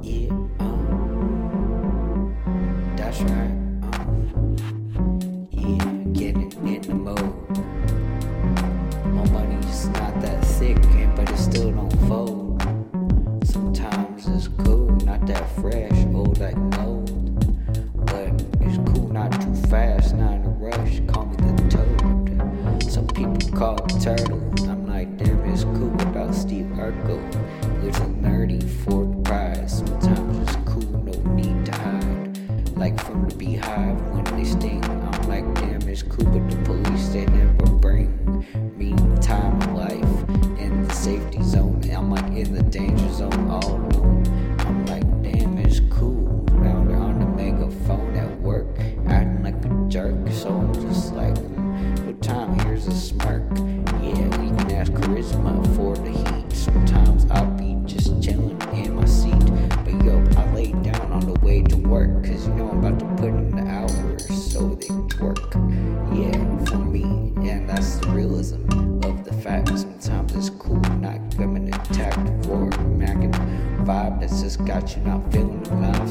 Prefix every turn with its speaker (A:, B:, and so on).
A: Yeah, um, that's right. Um, yeah, getting in the mode. My money's not that thick, but it still don't fold. Sometimes it's cool, not that fresh, old like gold. But it's cool, not too fast, not in a rush. Call me the toad. Some people call it turtle. I'm like, damn, it's cool without Steve Urkel. Little nerdy for the prize. Like from the beehive when they sting. I'm like, damn, it's cool, but the police they never bring me time of life in the safety zone. I'm like in the danger zone all alone. I'm like, damn, it's cool. Now they're on the megaphone at work, acting like a jerk. So I'm just like, no time, here's a smirk. Know I'm about to put in the hours so they can work. Yeah, for me. And that's the realism of the fact. Sometimes it's cool not coming attacked for a Mac vibe that's just got you not feeling alive.